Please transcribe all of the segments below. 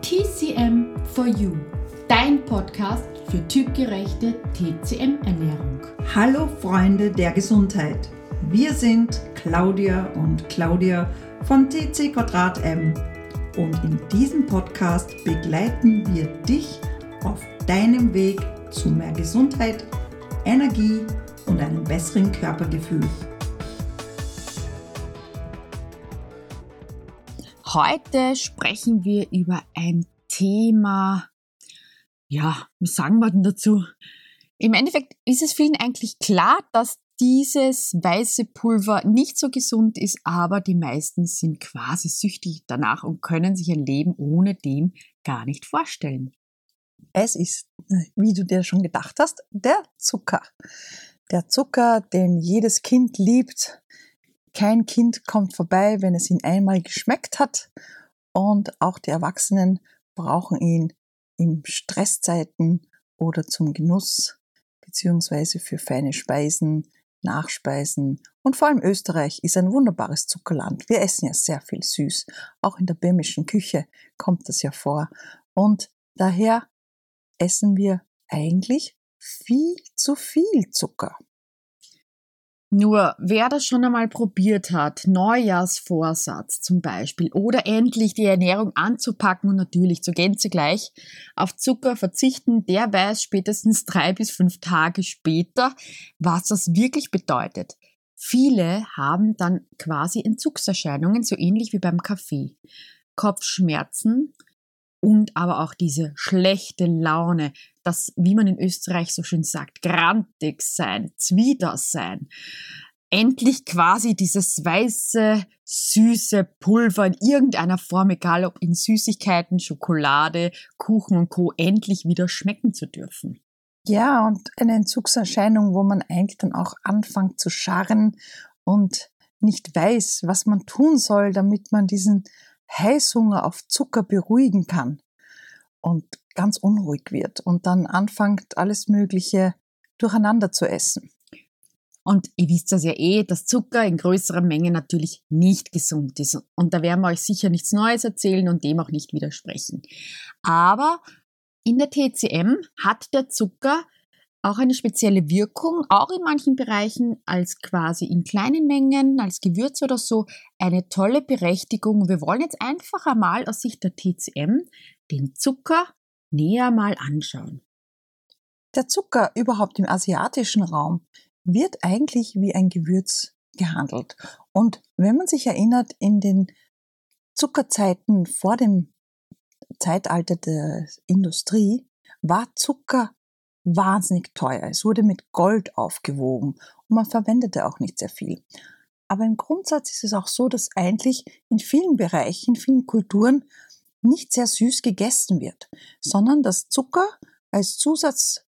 TCM for You, dein Podcast für typgerechte TCM-Ernährung. Hallo Freunde der Gesundheit. Wir sind Claudia und Claudia von TC Quadrat M und in diesem Podcast begleiten wir dich auf deinem Weg zu mehr Gesundheit, Energie und einem besseren Körpergefühl. Heute sprechen wir über ein Thema, ja, was sagen wir denn dazu? Im Endeffekt ist es vielen eigentlich klar, dass dieses weiße Pulver nicht so gesund ist, aber die meisten sind quasi süchtig danach und können sich ein Leben ohne dem gar nicht vorstellen. Es ist, wie du dir schon gedacht hast, der Zucker. Der Zucker, den jedes Kind liebt, kein Kind kommt vorbei, wenn es ihn einmal geschmeckt hat. Und auch die Erwachsenen brauchen ihn in Stresszeiten oder zum Genuss beziehungsweise für feine Speisen, Nachspeisen. Und vor allem Österreich ist ein wunderbares Zuckerland. Wir essen ja sehr viel süß. Auch in der böhmischen Küche kommt das ja vor. Und daher essen wir eigentlich viel zu viel Zucker. Nur wer das schon einmal probiert hat, Neujahrsvorsatz zum Beispiel, oder endlich die Ernährung anzupacken und natürlich zur Gänze gleich auf Zucker verzichten, der weiß spätestens drei bis fünf Tage später, was das wirklich bedeutet. Viele haben dann quasi Entzugserscheinungen, so ähnlich wie beim Kaffee. Kopfschmerzen, und aber auch diese schlechte Laune, das, wie man in Österreich so schön sagt, grantig sein, zwider sein. Endlich quasi dieses weiße, süße Pulver in irgendeiner Form, egal ob in Süßigkeiten, Schokolade, Kuchen und Co., endlich wieder schmecken zu dürfen. Ja, und eine Entzugserscheinung, wo man eigentlich dann auch anfängt zu scharren und nicht weiß, was man tun soll, damit man diesen Heißhunger auf Zucker beruhigen kann und ganz unruhig wird und dann anfängt, alles Mögliche durcheinander zu essen. Und ihr wisst das ja eh, dass Zucker in größerer Menge natürlich nicht gesund ist. Und da werden wir euch sicher nichts Neues erzählen und dem auch nicht widersprechen. Aber in der TCM hat der Zucker auch eine spezielle Wirkung, auch in manchen Bereichen als quasi in kleinen Mengen, als Gewürz oder so, eine tolle Berechtigung. Wir wollen jetzt einfach einmal aus Sicht der TCM den Zucker näher mal anschauen. Der Zucker überhaupt im asiatischen Raum wird eigentlich wie ein Gewürz gehandelt. Und wenn man sich erinnert, in den Zuckerzeiten vor dem Zeitalter der Industrie war Zucker wahnsinnig teuer. Es wurde mit Gold aufgewogen und man verwendete auch nicht sehr viel. Aber im Grundsatz ist es auch so, dass eigentlich in vielen Bereichen, in vielen Kulturen nicht sehr süß gegessen wird, sondern dass Zucker als Zusatz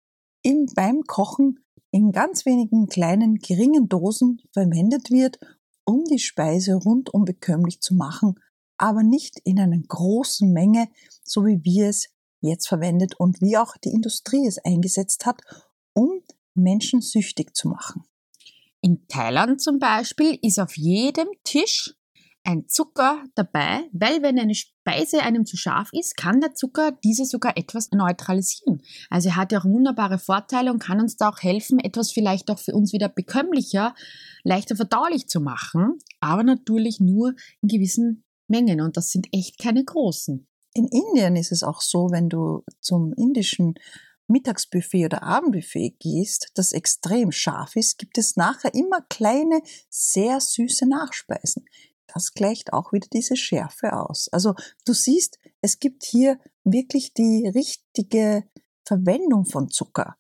im, beim Kochen in ganz wenigen kleinen, geringen Dosen verwendet wird, um die Speise rundum bekömmlich zu machen, aber nicht in einer großen Menge, so wie wir es jetzt verwendet und wie auch die Industrie es eingesetzt hat, um Menschen süchtig zu machen. In Thailand zum Beispiel ist auf jedem Tisch ein Zucker dabei, weil wenn eine Speise einem zu scharf ist, kann der Zucker diese sogar etwas neutralisieren. Also er hat ja auch wunderbare Vorteile und kann uns da auch helfen, etwas vielleicht auch für uns wieder bekömmlicher, leichter verdaulich zu machen, aber natürlich nur in gewissen Mengen und das sind echt keine großen. In Indien ist es auch so, wenn du zum indischen Mittagsbuffet oder Abendbuffet gehst, das extrem scharf ist, gibt es nachher immer kleine, sehr süße Nachspeisen. Das gleicht auch wieder diese Schärfe aus. Also du siehst, es gibt hier wirklich die richtige Verwendung von Zucker.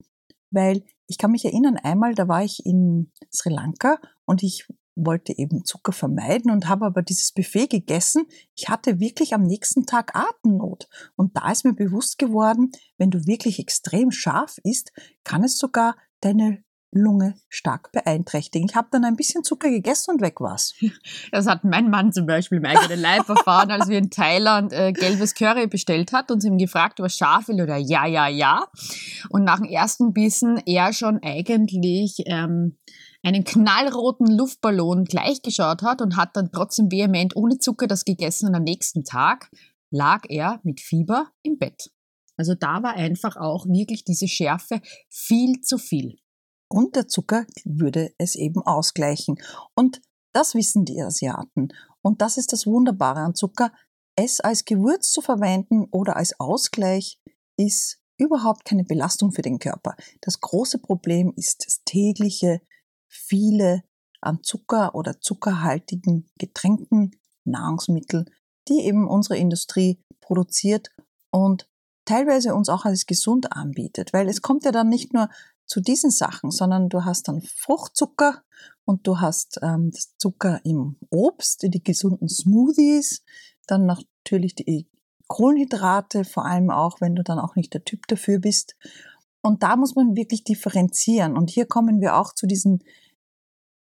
Weil ich kann mich erinnern, einmal, da war ich in Sri Lanka und ich wollte eben Zucker vermeiden und habe aber dieses Buffet gegessen. Ich hatte wirklich am nächsten Tag Atemnot. Und da ist mir bewusst geworden, wenn du wirklich extrem scharf isst, kann es sogar deine Lunge stark beeinträchtigen. Ich habe dann ein bisschen Zucker gegessen und weg war's. Das hat mein Mann zum Beispiel im eigenen Leib erfahren, als wir in Thailand äh, gelbes Curry bestellt hat und sie ihm gefragt, ob er scharf will oder ja, ja, ja. Und nach dem ersten Bissen er schon eigentlich ähm, einen knallroten Luftballon gleichgeschaut hat und hat dann trotzdem vehement ohne Zucker das gegessen und am nächsten Tag lag er mit Fieber im Bett. Also da war einfach auch wirklich diese Schärfe viel zu viel. Und der Zucker würde es eben ausgleichen. Und das wissen die Asiaten. Und das ist das Wunderbare an Zucker. Es als Gewürz zu verwenden oder als Ausgleich ist überhaupt keine Belastung für den Körper. Das große Problem ist das tägliche, viele an Zucker oder zuckerhaltigen Getränken, Nahrungsmittel, die eben unsere Industrie produziert und teilweise uns auch als gesund anbietet, weil es kommt ja dann nicht nur zu diesen Sachen, sondern du hast dann Fruchtzucker und du hast ähm, Zucker im Obst, die gesunden Smoothies, dann natürlich die Kohlenhydrate, vor allem auch, wenn du dann auch nicht der Typ dafür bist. Und da muss man wirklich differenzieren. Und hier kommen wir auch zu diesen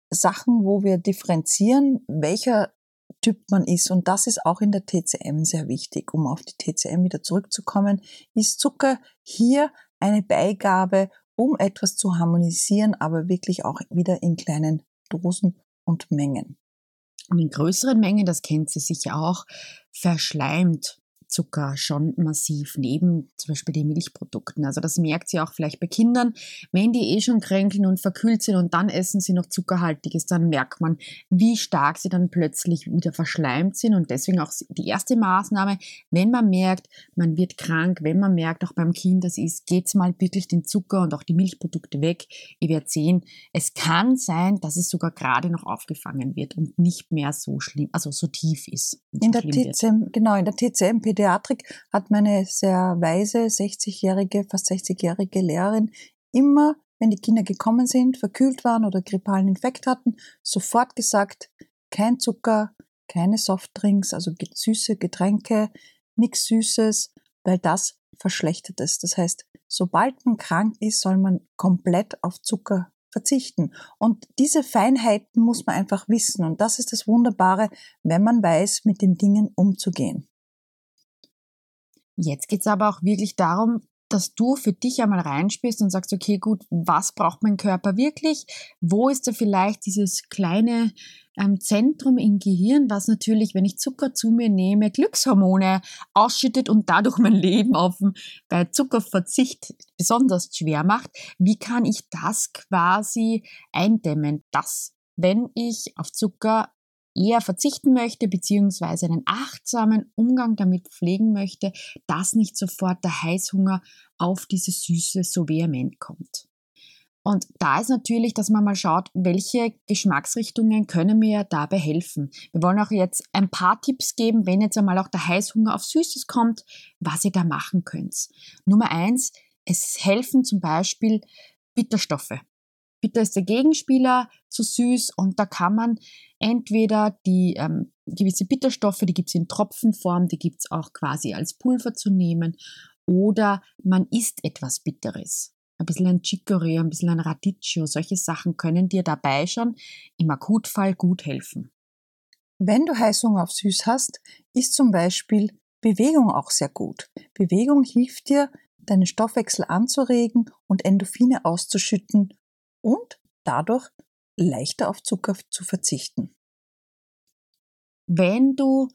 Sachen, wo wir differenzieren, welcher Typ man ist. Und das ist auch in der TCM sehr wichtig. Um auf die TCM wieder zurückzukommen, ist Zucker hier eine Beigabe, um etwas zu harmonisieren, aber wirklich auch wieder in kleinen Dosen und Mengen. Und in größeren Mengen, das kennt sie sicher auch, verschleimt Zucker schon massiv neben zum Beispiel den Milchprodukten. Also das merkt sie auch vielleicht bei Kindern, wenn die eh schon kränkeln und verkühlt sind und dann essen sie noch zuckerhaltiges, dann merkt man, wie stark sie dann plötzlich wieder verschleimt sind und deswegen auch die erste Maßnahme, wenn man merkt, man wird krank, wenn man merkt, auch beim Kind das ist, geht's mal wirklich den Zucker und auch die Milchprodukte weg. Ihr werdet sehen, es kann sein, dass es sogar gerade noch aufgefangen wird und nicht mehr so schlimm, also so tief ist. In der TCM, genau, in der TCM Pädiatrik hat meine sehr weise 60-jährige, fast 60-jährige Lehrerin immer, wenn die Kinder gekommen sind, verkühlt waren oder grippalen Infekt hatten, sofort gesagt, kein Zucker, keine Softdrinks, also süße Getränke, nichts Süßes, weil das verschlechtert es. Das heißt, sobald man krank ist, soll man komplett auf Zucker verzichten. Und diese Feinheiten muss man einfach wissen. Und das ist das Wunderbare, wenn man weiß, mit den Dingen umzugehen. Jetzt geht's aber auch wirklich darum, dass du für dich einmal reinspielst und sagst, okay, gut, was braucht mein Körper wirklich? Wo ist da vielleicht dieses kleine ähm, Zentrum im Gehirn, was natürlich, wenn ich Zucker zu mir nehme, Glückshormone ausschüttet und dadurch mein Leben auf bei Zuckerverzicht besonders schwer macht? Wie kann ich das quasi eindämmen, dass wenn ich auf Zucker eher verzichten möchte, beziehungsweise einen achtsamen Umgang damit pflegen möchte, dass nicht sofort der Heißhunger auf diese Süße so vehement kommt. Und da ist natürlich, dass man mal schaut, welche Geschmacksrichtungen können mir dabei helfen. Wir wollen auch jetzt ein paar Tipps geben, wenn jetzt einmal auch der Heißhunger auf Süßes kommt, was ihr da machen könnt. Nummer eins, es helfen zum Beispiel Bitterstoffe. Bitter ist der Gegenspieler zu süß und da kann man entweder die ähm, gewisse Bitterstoffe, die gibt es in Tropfenform, die gibt es auch quasi als Pulver zu nehmen oder man isst etwas Bitteres. Ein bisschen ein Chicorée, ein bisschen ein Radicchio, solche Sachen können dir dabei schon im Akutfall gut helfen. Wenn du Heißhunger auf Süß hast, ist zum Beispiel Bewegung auch sehr gut. Bewegung hilft dir, deinen Stoffwechsel anzuregen und Endorphine auszuschütten und dadurch leichter auf Zucker zu verzichten. Wenn du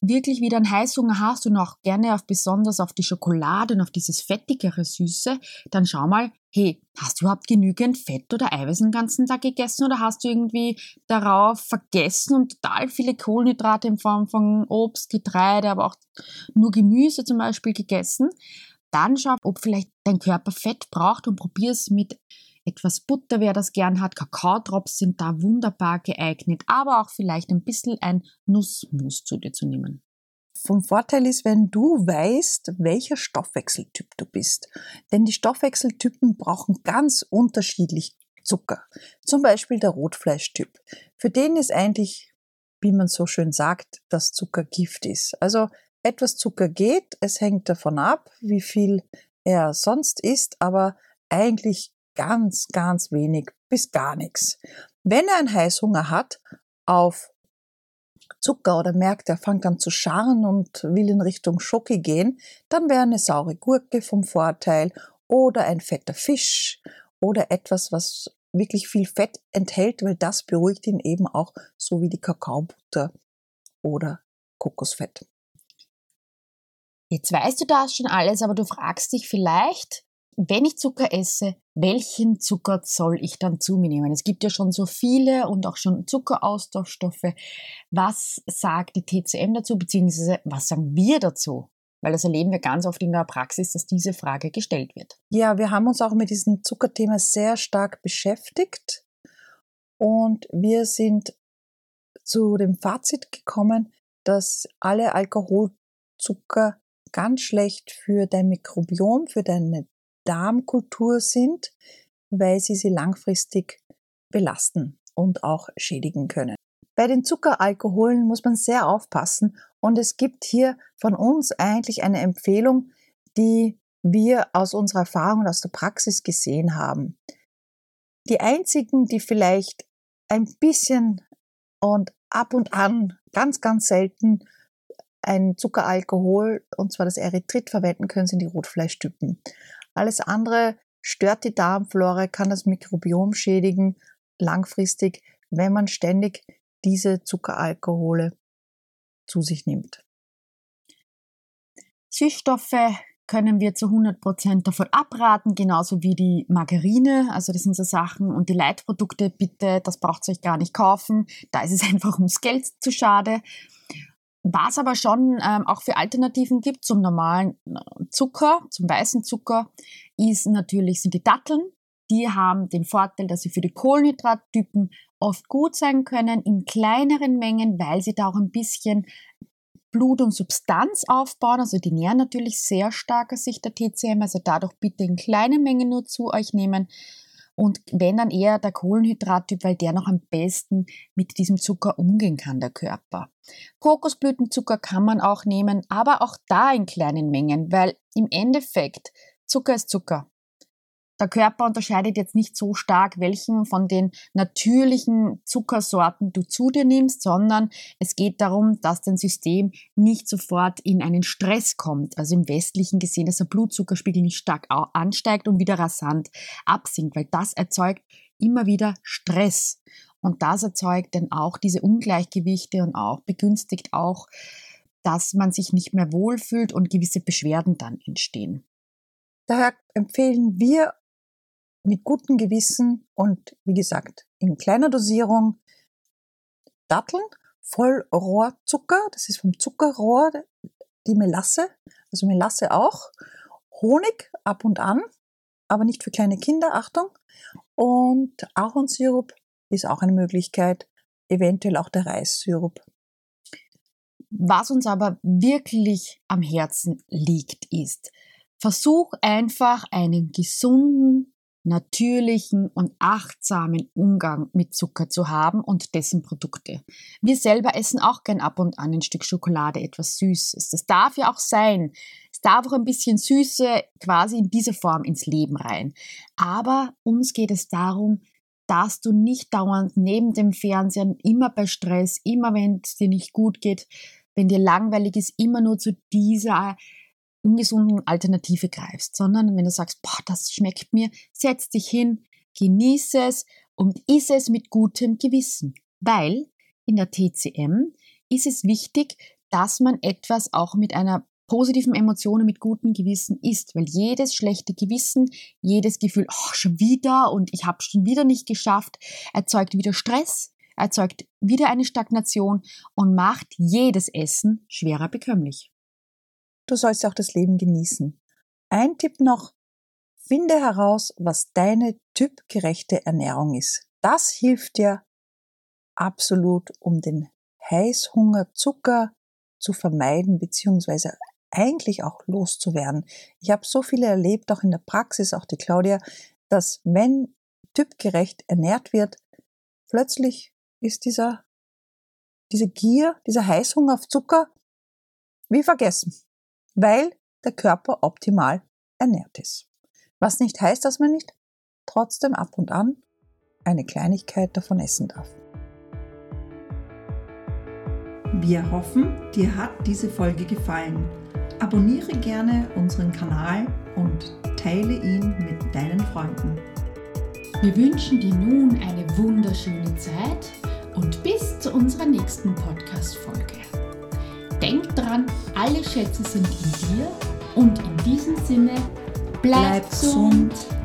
wirklich wieder einen Heißhunger hast und auch gerne auf besonders auf die Schokolade und auf dieses fettigere Süße, dann schau mal, hey, hast du überhaupt genügend Fett oder Eiweiß den ganzen Tag gegessen oder hast du irgendwie darauf vergessen und total viele Kohlenhydrate in Form von Obst, Getreide, aber auch nur Gemüse zum Beispiel gegessen? Dann schau, ob vielleicht dein Körper Fett braucht und probier es mit etwas Butter, wer das gern hat. Kakaodrops sind da wunderbar geeignet, aber auch vielleicht ein bisschen ein Nussmus zu dir zu nehmen. Vom Vorteil ist, wenn du weißt, welcher Stoffwechseltyp du bist. Denn die Stoffwechseltypen brauchen ganz unterschiedlich Zucker. Zum Beispiel der Rotfleischtyp. Für den ist eigentlich, wie man so schön sagt, dass Zucker Gift ist. Also etwas Zucker geht, es hängt davon ab, wie viel er sonst isst, aber eigentlich ganz, ganz wenig bis gar nichts. Wenn er einen Heißhunger hat auf Zucker oder merkt, er fängt an zu scharren und will in Richtung Schoki gehen, dann wäre eine saure Gurke vom Vorteil oder ein fetter Fisch oder etwas, was wirklich viel Fett enthält, weil das beruhigt ihn eben auch so wie die Kakaobutter oder Kokosfett. Jetzt weißt du das schon alles, aber du fragst dich vielleicht, wenn ich Zucker esse, welchen Zucker soll ich dann zu mir nehmen? Es gibt ja schon so viele und auch schon Zuckeraustauschstoffe. Was sagt die TCM dazu, beziehungsweise was sagen wir dazu? Weil das erleben wir ganz oft in der Praxis, dass diese Frage gestellt wird. Ja, wir haben uns auch mit diesem Zuckerthema sehr stark beschäftigt und wir sind zu dem Fazit gekommen, dass alle Alkoholzucker ganz schlecht für dein Mikrobiom, für deine Darmkultur sind, weil sie sie langfristig belasten und auch schädigen können. Bei den Zuckeralkoholen muss man sehr aufpassen und es gibt hier von uns eigentlich eine Empfehlung, die wir aus unserer Erfahrung und aus der Praxis gesehen haben. Die einzigen, die vielleicht ein bisschen und ab und an, ganz, ganz selten ein Zuckeralkohol, und zwar das Erythrit, verwenden können, sind die Rotfleischtypen. Alles andere stört die Darmflora, kann das Mikrobiom schädigen, langfristig, wenn man ständig diese Zuckeralkohole zu sich nimmt. Süßstoffe können wir zu 100% davon abraten, genauso wie die Margarine. Also das sind so Sachen und die Leitprodukte, bitte, das braucht ihr euch gar nicht kaufen. Da ist es einfach ums Geld zu schade. Was aber schon ähm, auch für Alternativen gibt zum normalen äh, Zucker, zum weißen Zucker, ist natürlich sind die Datteln. Die haben den Vorteil, dass sie für die Kohlenhydrattypen oft gut sein können in kleineren Mengen, weil sie da auch ein bisschen Blut und Substanz aufbauen. Also die nähren natürlich sehr stark aus Sicht der TCM. Also dadurch bitte in kleinen Mengen nur zu euch nehmen. Und wenn dann eher der Kohlenhydrattyp, weil der noch am besten mit diesem Zucker umgehen kann, der Körper. Kokosblütenzucker kann man auch nehmen, aber auch da in kleinen Mengen, weil im Endeffekt Zucker ist Zucker. Der Körper unterscheidet jetzt nicht so stark, welchen von den natürlichen Zuckersorten du zu dir nimmst, sondern es geht darum, dass dein System nicht sofort in einen Stress kommt. Also im westlichen gesehen, dass der Blutzuckerspiegel nicht stark ansteigt und wieder rasant absinkt, weil das erzeugt immer wieder Stress. Und das erzeugt dann auch diese Ungleichgewichte und auch begünstigt auch, dass man sich nicht mehr wohlfühlt und gewisse Beschwerden dann entstehen. Daher empfehlen wir mit gutem Gewissen und wie gesagt in kleiner Dosierung Datteln, Vollrohrzucker, das ist vom Zuckerrohr, die Melasse, also Melasse auch, Honig ab und an, aber nicht für kleine Kinder, Achtung, und Ahornsirup ist auch eine Möglichkeit, eventuell auch der Reissirup. Was uns aber wirklich am Herzen liegt, ist, versuch einfach einen gesunden, natürlichen und achtsamen Umgang mit Zucker zu haben und dessen Produkte. Wir selber essen auch gern ab und an ein Stück Schokolade, etwas Süßes. Das darf ja auch sein. Es darf auch ein bisschen Süße quasi in dieser Form ins Leben rein. Aber uns geht es darum, dass du nicht dauernd neben dem Fernsehen, immer bei Stress, immer wenn es dir nicht gut geht, wenn dir langweilig ist, immer nur zu dieser ungesunden Alternative greifst, sondern wenn du sagst, boah, das schmeckt mir, setz dich hin, genieße es und iss es mit gutem Gewissen. Weil in der TCM ist es wichtig, dass man etwas auch mit einer positiven Emotion und mit gutem Gewissen isst, weil jedes schlechte Gewissen, jedes Gefühl, oh, schon wieder und ich habe schon wieder nicht geschafft, erzeugt wieder Stress, erzeugt wieder eine Stagnation und macht jedes Essen schwerer bekömmlich. Du sollst auch das Leben genießen. Ein Tipp noch. Finde heraus, was deine typgerechte Ernährung ist. Das hilft dir absolut, um den Heißhunger, Zucker zu vermeiden, beziehungsweise eigentlich auch loszuwerden. Ich habe so viele erlebt, auch in der Praxis, auch die Claudia, dass wenn typgerecht ernährt wird, plötzlich ist dieser, diese Gier, dieser Heißhunger auf Zucker wie vergessen weil der Körper optimal ernährt ist. Was nicht heißt, dass man nicht trotzdem ab und an eine Kleinigkeit davon essen darf. Wir hoffen, dir hat diese Folge gefallen. Abonniere gerne unseren Kanal und teile ihn mit deinen Freunden. Wir wünschen dir nun eine wunderschöne Zeit und bis zu unserer nächsten Podcast-Folge. Denk dran, alle Schätze sind in dir und in diesem Sinne, bleib, Bleib gesund. gesund.